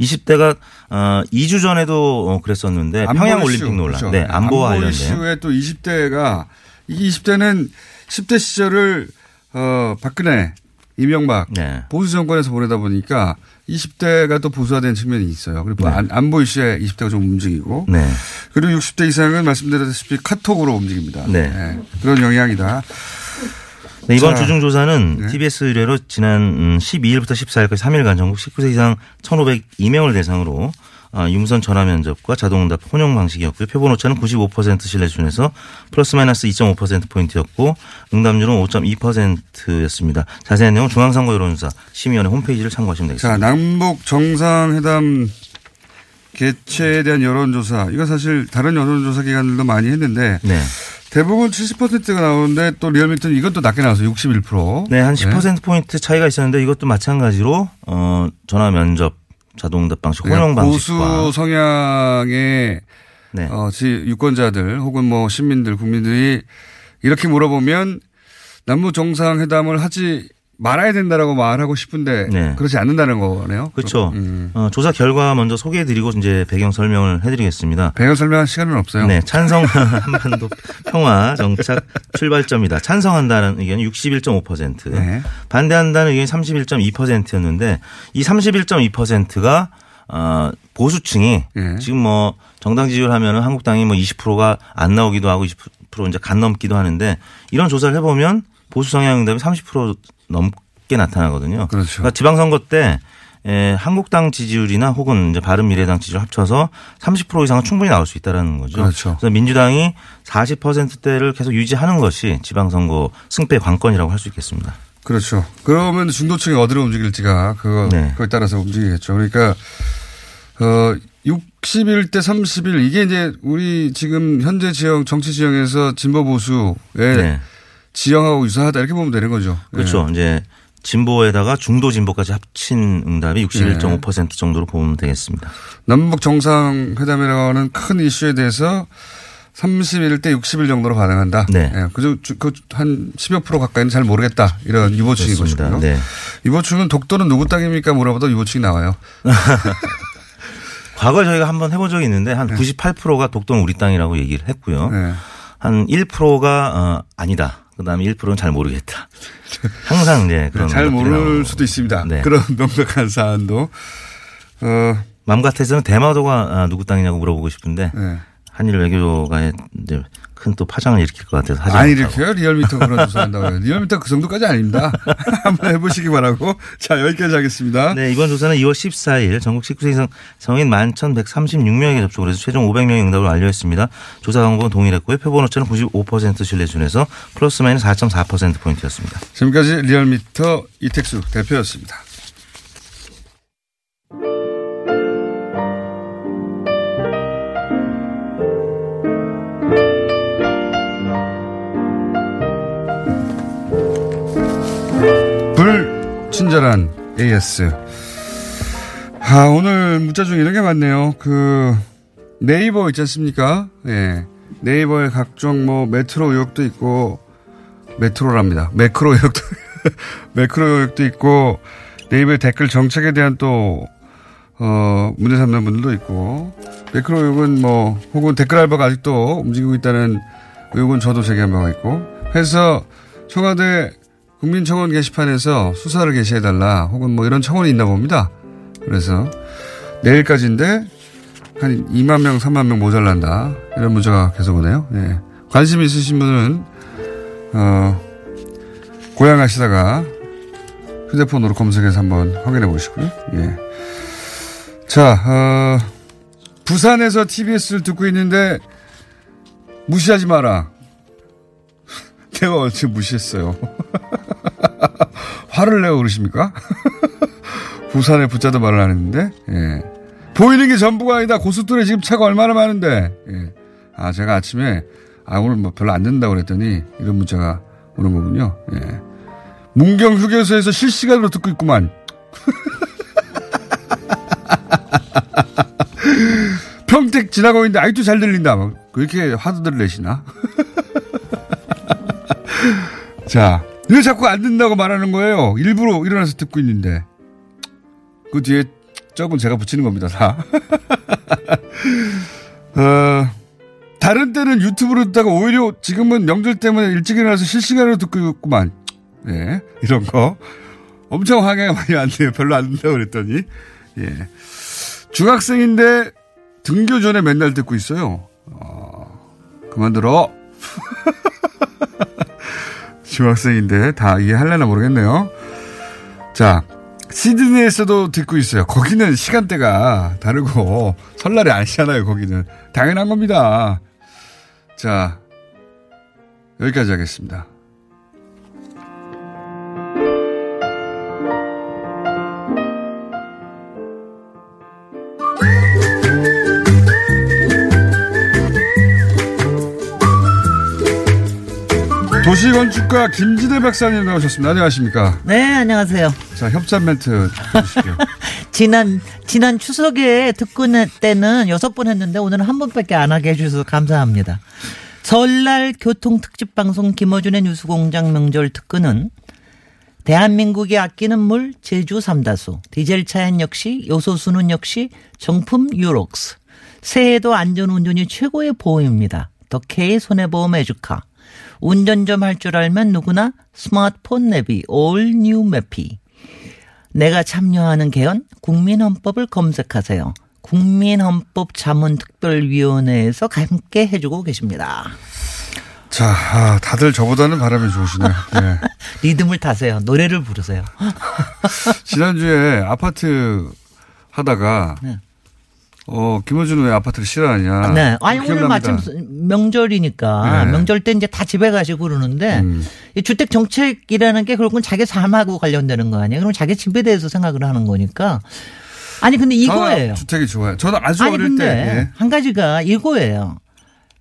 20대가 어 2주 전에도 어, 그랬었는데 평양 올림픽 논란. 그렇죠. 네, 안보와 안보 관련된. 이슈에 또 20대가 이 20대는 10대 시절을 어 박근혜, 이명박 네. 보수 정권에서 보내다 보니까 20대가 또 보수화된 측면이 있어요. 그리고 네. 안, 안보 이슈에 20대가 좀 움직이고 네. 그리고 60대 이상은 말씀드렸다시피 카톡으로 움직입니다. 네. 그런 영향이다. 네, 이번 자, 주중 조사는 네. TBS 의뢰로 지난 음, 12일부터 14일까지 3일간 전국 19세 이상 1,502명을 대상으로 아, 유무선 전화 면접과 자동응답 혼용 방식이었고요. 표본 오차는 95% 신뢰 수준에서 플러스 마이너스 2.5%포인트였고 응답률은 5.2%였습니다. 자세한 내용은 중앙선거 여론조사 심의위원회 홈페이지를 참고하시면 되겠습니다. 자, 남북 정상회담 개최에 대한 여론조사. 이거 사실 다른 여론조사 기관들도 많이 했는데 네. 대부분 70%가 나오는데 또 리얼미터는 이것도 낮게 나와서 61%. 네, 한 10%포인트 차이가 있었는데 이것도 마찬가지로 어, 전화 면접 자동응답 방식 혼용 그러니까 보수 방식과 성향의 네. 어, 지- 유권자들 혹은 뭐 시민들 국민들이 이렇게 물어보면 남북 정상회담을 하지 말아야 된다라고 말하고 싶은데 네. 그렇지 않는다는 거네요. 그렇죠. 음. 어, 조사 결과 먼저 소개해드리고 이제 배경 설명을 해드리겠습니다. 배경 설명할 시간은 없어요. 네, 찬성 (laughs) 한반도 평화 정착 출발점이다. 찬성한다는 의견이 61.5%, 네. 반대한다는 의견이 31.2%였는데 이 31.2%가 어, 보수층이 예. 지금 뭐 정당 지지율 하면은 한국당이 뭐 20%가 안 나오기도 하고 20% 이제 간 넘기도 하는데 이런 조사를 해보면 보수 성향 응답이 30% 넘게 나타나거든요. 그렇죠. 그러니까 지방선거 때 에, 한국당 지지율이나 혹은 이제 바른미래당 지지율 합쳐서 30% 이상은 충분히 나올 수 있다라는 거죠. 그렇죠. 그래서 민주당이 40%대를 계속 유지하는 것이 지방선거 승패 관건이라고 할 수 있겠습니다. 그렇죠. 그러면 중도층이 어디로 움직일지가 그거 네. 그에 따라서 움직이겠죠. 그러니까 어 61대 31 이게 이제 우리 지금 현재 지형 정치 지형에서 진보 보수의 네. 지형하고 유사하다 이렇게 보면 되는 거죠. 그렇죠. 예. 이제 진보에다가 중도 진보까지 합친 응답이 61.5% 정도로 보면 되겠습니다. 남북 정상회담이라는 큰 이슈에 대해서 31대 61 정도로 반응한다. 네. 예, 그저 그한 10여 프로 가까이는 잘 모르겠다. 이런 유보층인. 것이고요. 네. 유보층은 독도는 누구 땅입니까 물어봐도 유보층이 나와요. (laughs) 과거에 저희가 한번 해본 적이 있는데 한 98%가 독도는 우리 땅이라고 얘기를 했고요. 네. 한 1%가 어, 아니다. 그다음에 1%는 잘 모르겠다. 항상 이제 그런 잘 모를 나오고. 수도 있습니다. 네. 그런 (laughs) 명백한 사안도. 어, 맘 같아서는 대마도가 아, 누구 땅이냐고 물어보고 싶은데 네. 한일 외교가 이제 큰 또 파장을 일으킬 것 같아서 하지 안 못하고. 일으켜요? 리얼미터 그런 조사한다고 요. 리얼미터 그 정도까지 아닙니다. (laughs) 한번 해보시기 바라고. 자, 여기까지 하겠습니다. 네, 이번 조사는 2월 14일 전국 19세 이상 성인 11,136명에게 접촉을 해서 최종 500명의 응답을 완료했습니다. 조사 방법은 동일했고요. 표본 오차는 95% 신뢰 수준에서 플러스 마이너스 4.4%포인트였습니다. 지금까지 리얼미터 이택수 대표였습니다. 친절한 AS. 아, 오늘 문자 중에 이런 게 많네요. 그, 네이버 있지 않습니까? 예. 네이버에 각종 뭐 메트로 의혹도 있고, 메트로랍니다. 매크로 의혹도, (laughs) 매크로 의혹도 있고, 네이버의 댓글 정책에 대한 또, 어, 문제 삼는 분들도 있고, 매크로 의혹은 뭐, 혹은 댓글 알바가 아직도 움직이고 있다는 의혹은 저도 제기한 바가 있고, 해서 청와대 국민청원 게시판에서 수사를 개시해달라, 혹은 뭐 이런 청원이 있나 봅니다. 그래서 내일까지인데 한 2만 명, 3만 명 모자란다. 이런 문자가 계속 오네요. 예. 관심 있으신 분은, 어, 고향 가시다가 휴대폰으로 검색해서 한번 확인해 보시고요. 예. 자, 어, 부산에서 TBS를 듣고 있는데 무시하지 마라. 내가 언제 무시했어요. (laughs) 화를 내고 그러십니까? (laughs) 부산에 붙자도 말을 안 했는데, 예. 보이는 게 전부가 아니다. 고속도로에 지금 차가 얼마나 많은데, 예. 아, 제가 아침에, 아, 오늘 뭐 별로 안 된다고 그랬더니, 이런 문자가 오는 거군요. 예. 문경 휴게소에서 실시간으로 듣고 있구만. (laughs) 평택 지나가고 있는데, 아직도 잘 들린다. 뭐 그렇게 화두들 내시나? 자, 왜 자꾸 안 된다고 말하는 거예요? 일부러 일어나서 듣고 있는데. 그 뒤에 적은 제가 붙이는 겁니다, 다. (laughs) 어, 다른 때는 유튜브로 듣다가 오히려 지금은 명절 때문에 일찍 일어나서 실시간으로 듣고 있구만. 예, 이런 거. 엄청 항해가 많이 안 돼요. 별로 안 된다고 그랬더니. 예. 중학생인데 등교 전에 맨날 듣고 있어요. 어, 그만 들어. (laughs) 중학생인데 다 이해할려나 모르겠네요. 자, 시드니에서도 듣고 있어요. 거기는 시간대가 다르고 설날이 아니잖아요. 거기는 당연한 겁니다. 자, 여기까지 하겠습니다. 도시건축가 김지대 박사님 나오셨습니다. 안녕하십니까? 네, 안녕하세요. 자, 협찬 멘트 해주시죠. (laughs) 지난, 지난 추석에 특근 때는 여섯 번 했는데 오늘은 한 번밖에 안 하게 해주셔서 감사합니다. 설날 교통 특집 방송 김어준의 뉴스공장 명절 특근은 대한민국이 아끼는 물 제주 삼다수, 디젤 차량 역시 요소수는 역시 정품 유록스. 새해에도 안전운전이 최고의 보험입니다. 더 K 손해보험 에듀카. 운전 좀 할 줄 알면 누구나 스마트폰 내비 올뉴 매피. 내가 참여하는 개헌 국민헌법을 검색하세요. 국민헌법 자문특별위원회에서 함께 해주고 계십니다. 자, 아, 다들 저보다는 바람이 좋으시네요. 네. (laughs) 리듬을 타세요. 노래를 부르세요. (laughs) 지난주에 아파트 하다가 네. 어 김호준은 왜 아파트를 싫어하냐? 네. 아니 오늘. 마침 명절이니까 네. 명절 때 이제 다 집에 가시고 그러는데 음. 이 주택 정책이라는 게 결국은 자기 삶하고 관련되는 거 아니에요? 그럼 자기 집에 대해서 생각을 하는 거니까. 아니 근데 이거예요. 주택이 좋아요. 저는 아주 아니 어릴 근데 때 예. 한 가지가 이거예요.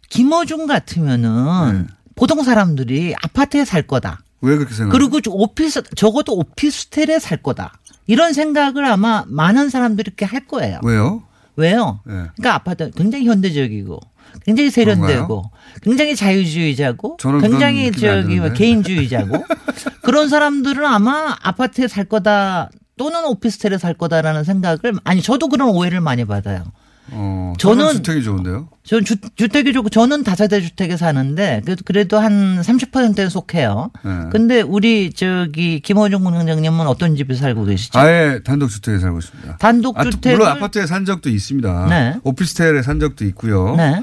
김어준 같으면은 보통 사람들이 아파트에 살 거다. 왜 그렇게 생각해요? 그리고 저 오피스 적어도 오피스텔에 살 거다. 이런 생각을 아마 많은 사람들이 이렇게 할 거예요. 왜요? 왜요? 예. 그러니까 아파트 굉장히 현대적이고 굉장히 세련되고 굉장히 자유주의자고 굉장히 저기. 개인주의자고 (laughs) 그런 사람들은 아마 아파트에 살 거다 또는 오피스텔에 살 거다라는 생각을 아니 저도 그런 오해를 많이 받아요. 어, 저는- 주택이 좋은데요. 저는 주, 주택이 좋고 저는 다세대 주택에 사는데 그래도, 그래도 한 30%에 속해요. 네. 근데 우리 저기 김호중 군장님은 어떤 집에 살고 계시죠? 아예 단독 주택에 살고 있습니다. 단독 아, 주택을 물론 아파트에 산 적도 있습니다. 네. 오피스텔에 산 적도 있고요. 네.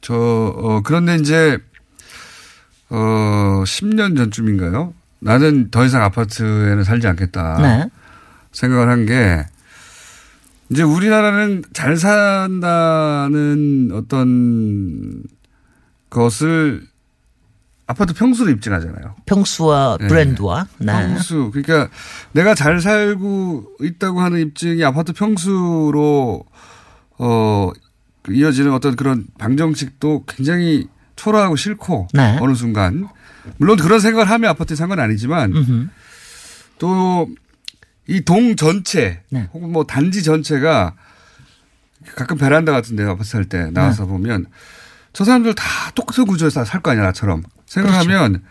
저 어, 그런데 이제 어 10년 전쯤인가요? 나는 더 이상 아파트에는 살지 않겠다. 네. 생각을 한게 이제 우리나라는 잘 산다는 어떤 것을 아파트 평수로 입증하잖아요. 평수와 네. 브랜드와 네. 평수. 그러니까 내가 잘 살고 있다고 하는 입증이 아파트 평수로 어 이어지는 어떤 그런 방정식도 굉장히 초라하고 싫고 네. 어느 순간 물론 그런 생각을 하면 아파트에 산 건 아니지만 음흠. 또 이 동 전체 네. 혹은 뭐 단지 전체가 가끔 베란다 같은 데 아파트 살 때 나와서 네. 보면 저 사람들 다 똑같은 구조에서 살 거 아니야 나처럼 생각하면 그렇죠.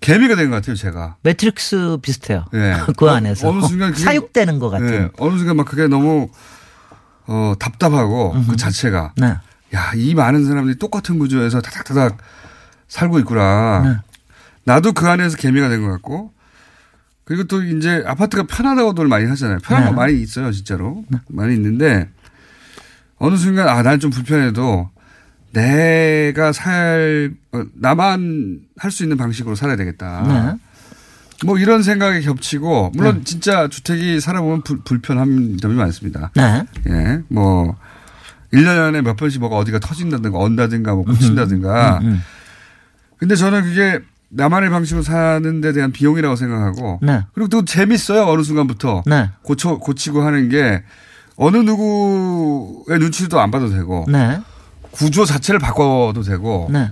개미가 된 것 같아요 제가. 매트릭스 비슷해요. 예. (laughs) 그 어, 안에서 어 느 순간 그게 사육되는 것 같은. 예, 어느 순간 막 그게 너무 어 답답하고 그 자체가 네. 야 이 많은 사람들이 똑같은 구조에서 다닥다닥 살고 있구나. 네. 나도 그 안에서 개미가 된 것 같고 그리고 또 이제 아파트가 편하다고들 많이 하잖아요. 편한 네. 거 많이 있어요, 진짜로. 많이 있는데 어느 순간 아, 난 좀 불편해도 내가 살, 어, 나만 할 수 있는 방식으로 살아야 되겠다. 네. 뭐 이런 생각이 겹치고 물론 진짜 주택이 살아보면 불, 불편한 점이 많습니다. 네. 예, 뭐 1년에 몇 번씩 뭐가 어디가 터진다든가 언다든가 뭐 고친다든가. 음, 근데 저는 그게 나만의 방식으로 사는 데 대한 비용이라고 생각하고 네. 그리고 또 재밌어요. 어느 순간부터. 네. 고쳐 고치고 하는 게 어느 누구의 눈치도 안 봐도 되고 네. 구조 자체를 바꿔도 되고 네.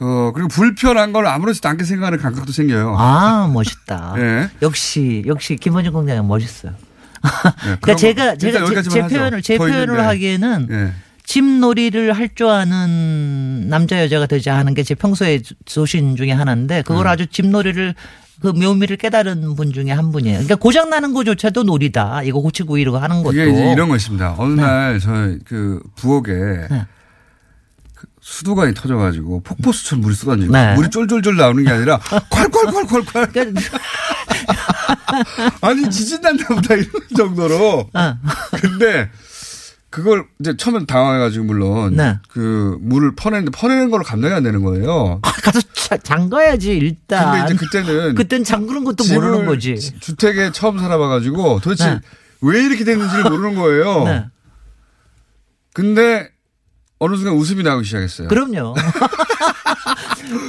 어 그리고 불편한 걸 아무렇지도 않게 생각하는 감각도 생겨요. 아, 멋있다. 예. (laughs) 역시, 역시 김원중 공장은 멋있어요. 네, (laughs) 그러니까 제가, 제가 제, 제. 표현을, 제 있는데. 하기에는 예. 집놀이를 할 줄 아는 남자 여자가 되지 하는 게 제 평소의 소신 중에 하나인데 그걸 음. 아주 집놀이를 그 묘미를 깨달은 분 중에 한 분이에요. 그러니까 고장 나는 거조차도 놀이다. 이거 고치고 이러고 하는 것도. 이게 이제 이런 것입니다. 어느 네. 날 저희 그 부엌에 그 수도관이 터져가지고 폭포수처럼 물이 쏟아지고 네. 물이 쫄쫄쫄 나오는 게 아니라 (laughs) 콸콸콸콸콸 그러니까 (laughs) 아니 지진 난다 보다 이런 정도로 어. 근데 그걸 이제 처음엔 당황해가지고 물론 네. 그 물을 퍼내는데 퍼내는 걸로 감당이 안 되는 거예요. 가서 자- 잠가야지 일단. 근데 이제 그때는 그땐 잠그는 것도 모르는 거지. 지- 주택에 처음 살아봐가지고 도대체 네. 왜 이렇게 됐는지를 모르는 거예요. 네. 근데 어느 순간 웃음이 나오기 시작했어요. 그럼요. (laughs)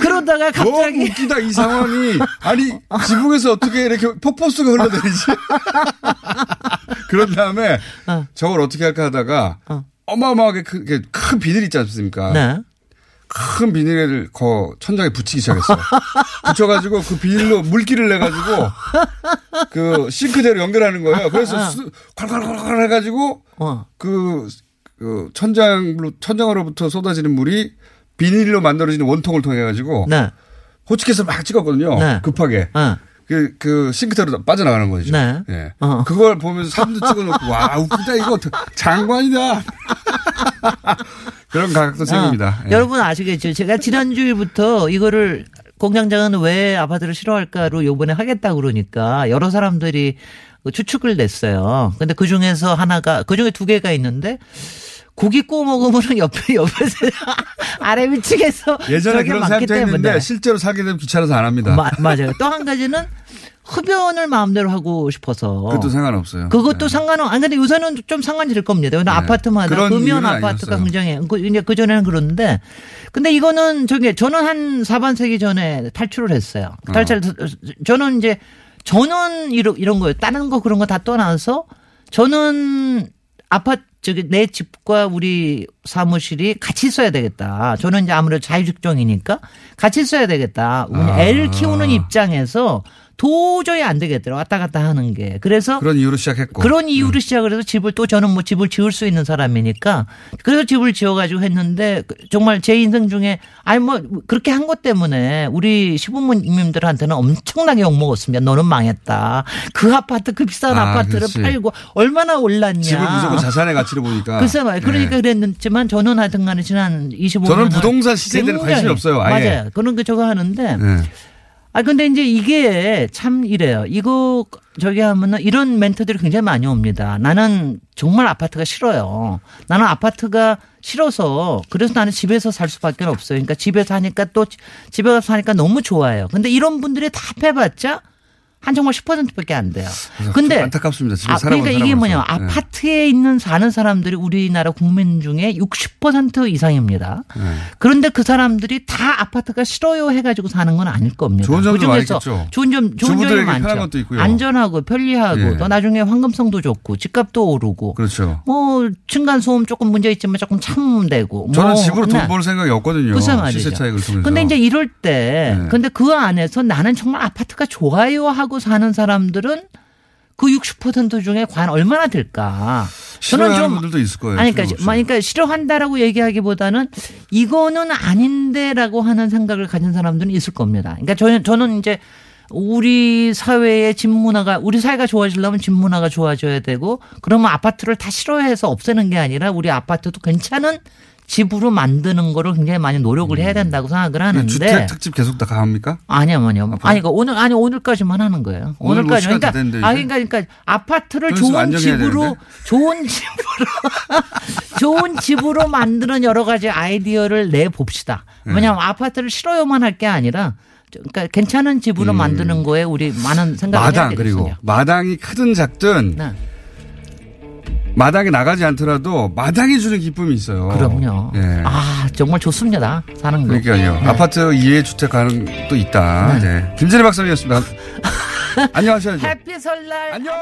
그러다가 너무 갑자기 웃기다 이 상황이 아니 지붕에서 어떻게 이렇게 폭포수가 흘러내리지? (laughs) 그런 다음에 어. 저걸 어떻게 할까 하다가 어 마어마하게 큰, 이렇게 큰 비닐 있지 않습니까? 네. 큰 비닐을 거 천장에 붙이기 시작했어요. (laughs) 붙여가지고 그 비닐로 물기를 내가지고 그 싱크대로 연결하는 거예요. 그래서 수, 콸콸콸콸 해가지고 어. 그, 그 천장으로 천장으로부터 쏟아지는 물이 비닐로 만들어지는 원통을 통해 가지고 네. 호치켓을 막 찍었거든요. 네. 급하게. 어. 그, 그 싱크대로 빠져나가는 거죠. 네. 예. 어. 그걸 보면서 사진도 찍어놓고 (laughs) 와 웃기다 이거 장관이다. (laughs) 그런 가격도 생깁니다. 어, 예. 여러분 아시겠죠? 제가 지난주일부터 이거를 공장장은 왜 아파트를 싫어할까로 요번에 하겠다 그러니까 여러 사람들이 그 추측을 냈어요. 근데 그 중에서 하나가 그 중에 두 개가 있는데 고기 구워 먹으면 옆에 (laughs) 옆에서 아래 위층에서 예전에 그런 사람도 했는데 실제로 살게 되면 귀찮아서 안 합니다. 마- 맞아요. 또 한 가지는 흡연을 마음대로 하고 싶어서 그것도 상관없어요. 네. 그것도 상관은 아니 근데 요새는 좀 상관이 될 겁니다. 왜냐면 아파트마다 그런 흡연 이유는 아파트가 아니었어요. 굉장히 그 이제 그 전에는 그런데 근데 이거는 저기 저는 한 4반 세기 전에 탈출을 했어요. 탈출 저는 이제 저는 이런 이런 거예요. 다른 거 그런 거 다 떠나서 저는 아파트 저기 내 집과 우리 사무실이 같이 써야 되겠다. 저는 이제 아무래도 자유직종이니까 같이 써야 되겠다. 아. 애를 키우는 입장에서 도저히 안 되겠더라. 왔다 갔다 하는 게. 그래서 그런 이유로 시작했고. 그런 이유로 시작을 해서 집을 또 저는 뭐 집을 지을 수 있는 사람이니까 그래서 집을 지어가지고 했는데 그 정말 제 인생 중에 아니 뭐 그렇게 한 것 때문에 우리 시부모님들한테는 엄청나게 욕 먹었습니다. 너는 망했다. 그 아파트 그 비싼 아, 그렇지. 팔고 얼마나 올랐냐. 집을 무조건 자산의 가치로 보니까. 글쎄 말이에요. 그러니까 예. 그랬지만 저는 하여튼 간에 지난 25년. 저는 부동산 시세에 대한 관심이 없어요, 아예. 맞아요. 그런 거 저거 하는데. 예. 아 근데 이제 이게 참 이래요. 이거 저기 하면은 이런 멘트들이 굉장히 많이 옵니다. 나는 정말 아파트가 싫어요. 나는 아파트가 싫어서 그래서 나는 집에서 살 수밖에 없어요. 그러니까 집에서 하니까 또 집에 가서 하니까 너무 좋아요. 근데 이런 분들이 다 해봤자 한 정말 10%밖에 안 돼요. 근데 좀 안타깝습니다. 집에 아, 그러니까 이게 뭐냐 사람으로 아파트에 있는 사는 사람들이 우리나라 국민 중에 60% 이상입니다. 예. 그런데 그 사람들이 다 아파트가 싫어요 해가지고 사는 건 아닐 겁니다. 좋은 점도 그중에서. 좋은 점, 좋은 점이 많죠. 안전하고 편리하고 예. 또 나중에 황금성도 좋고 집값도 오르고 그렇죠. 뭐 층간 소음 조금 문제 있지만 조금 참되고 저는 뭐 집으로 돈 벌 생각이 없거든요. 말이죠. 시세 차익을 통해서. 근데 이제 이럴 때, 네. 근데 그 안에서 나는 정말 아파트가 좋아요 하고 사는 사람들은 그 60% 중에 과연 얼마나 될까? 싫어하는 분들도 있을 거예요. 아니, 그러니까, 틀림없이. 그러니까 싫어한다라고 얘기하기보다는 이거는 아닌데라고 하는 생각을 가진 사람들은 있을 겁니다. 그러니까 저는, 저는 이제 우리 사회의 집 문화가 우리 사회가 좋아지려면 집 문화가 좋아져야 되고 그러면 아파트를 다 싫어해서 없애는 게 아니라 우리 아파트도 괜찮은 집으로 만드는 거를 굉장히 많이 노력을 해야 된다고 생각을 하는데 음. 주택 특집 계속 다 가합니까? 아니요, 아니요. 아니, 그러니까 오늘, 아니, 오늘까지만 하는 거예요. 오늘 뭐 오늘까지. 그러니까, 아? 그러니까, 그러니까 아파트를 좋은 집으로? 좋은 (laughs) 집으로, 좋은 집으로 만드는 여러 가지 아이디어를 내 봅시다. 네. 왜냐하면 아파트를 싫어요만 할 게 아니라, 그러니까 괜찮은 집으로 만드는 거에 우리 많은 생각을 해야 음. 마당 되거든요. 그리고 마당이 크든 작든 네. 마당에 나가지 않더라도 마당이 주는 기쁨이 있어요. 그럼요. 예. 아, 정말 좋습니다. 사는 거. 그러니까요. 네. 아파트 이해 주택 가는 또 있다. 네. 네. 김진애 박사님이었습니다. (laughs) 안녕하셔야죠. 해피 설날. 안녕.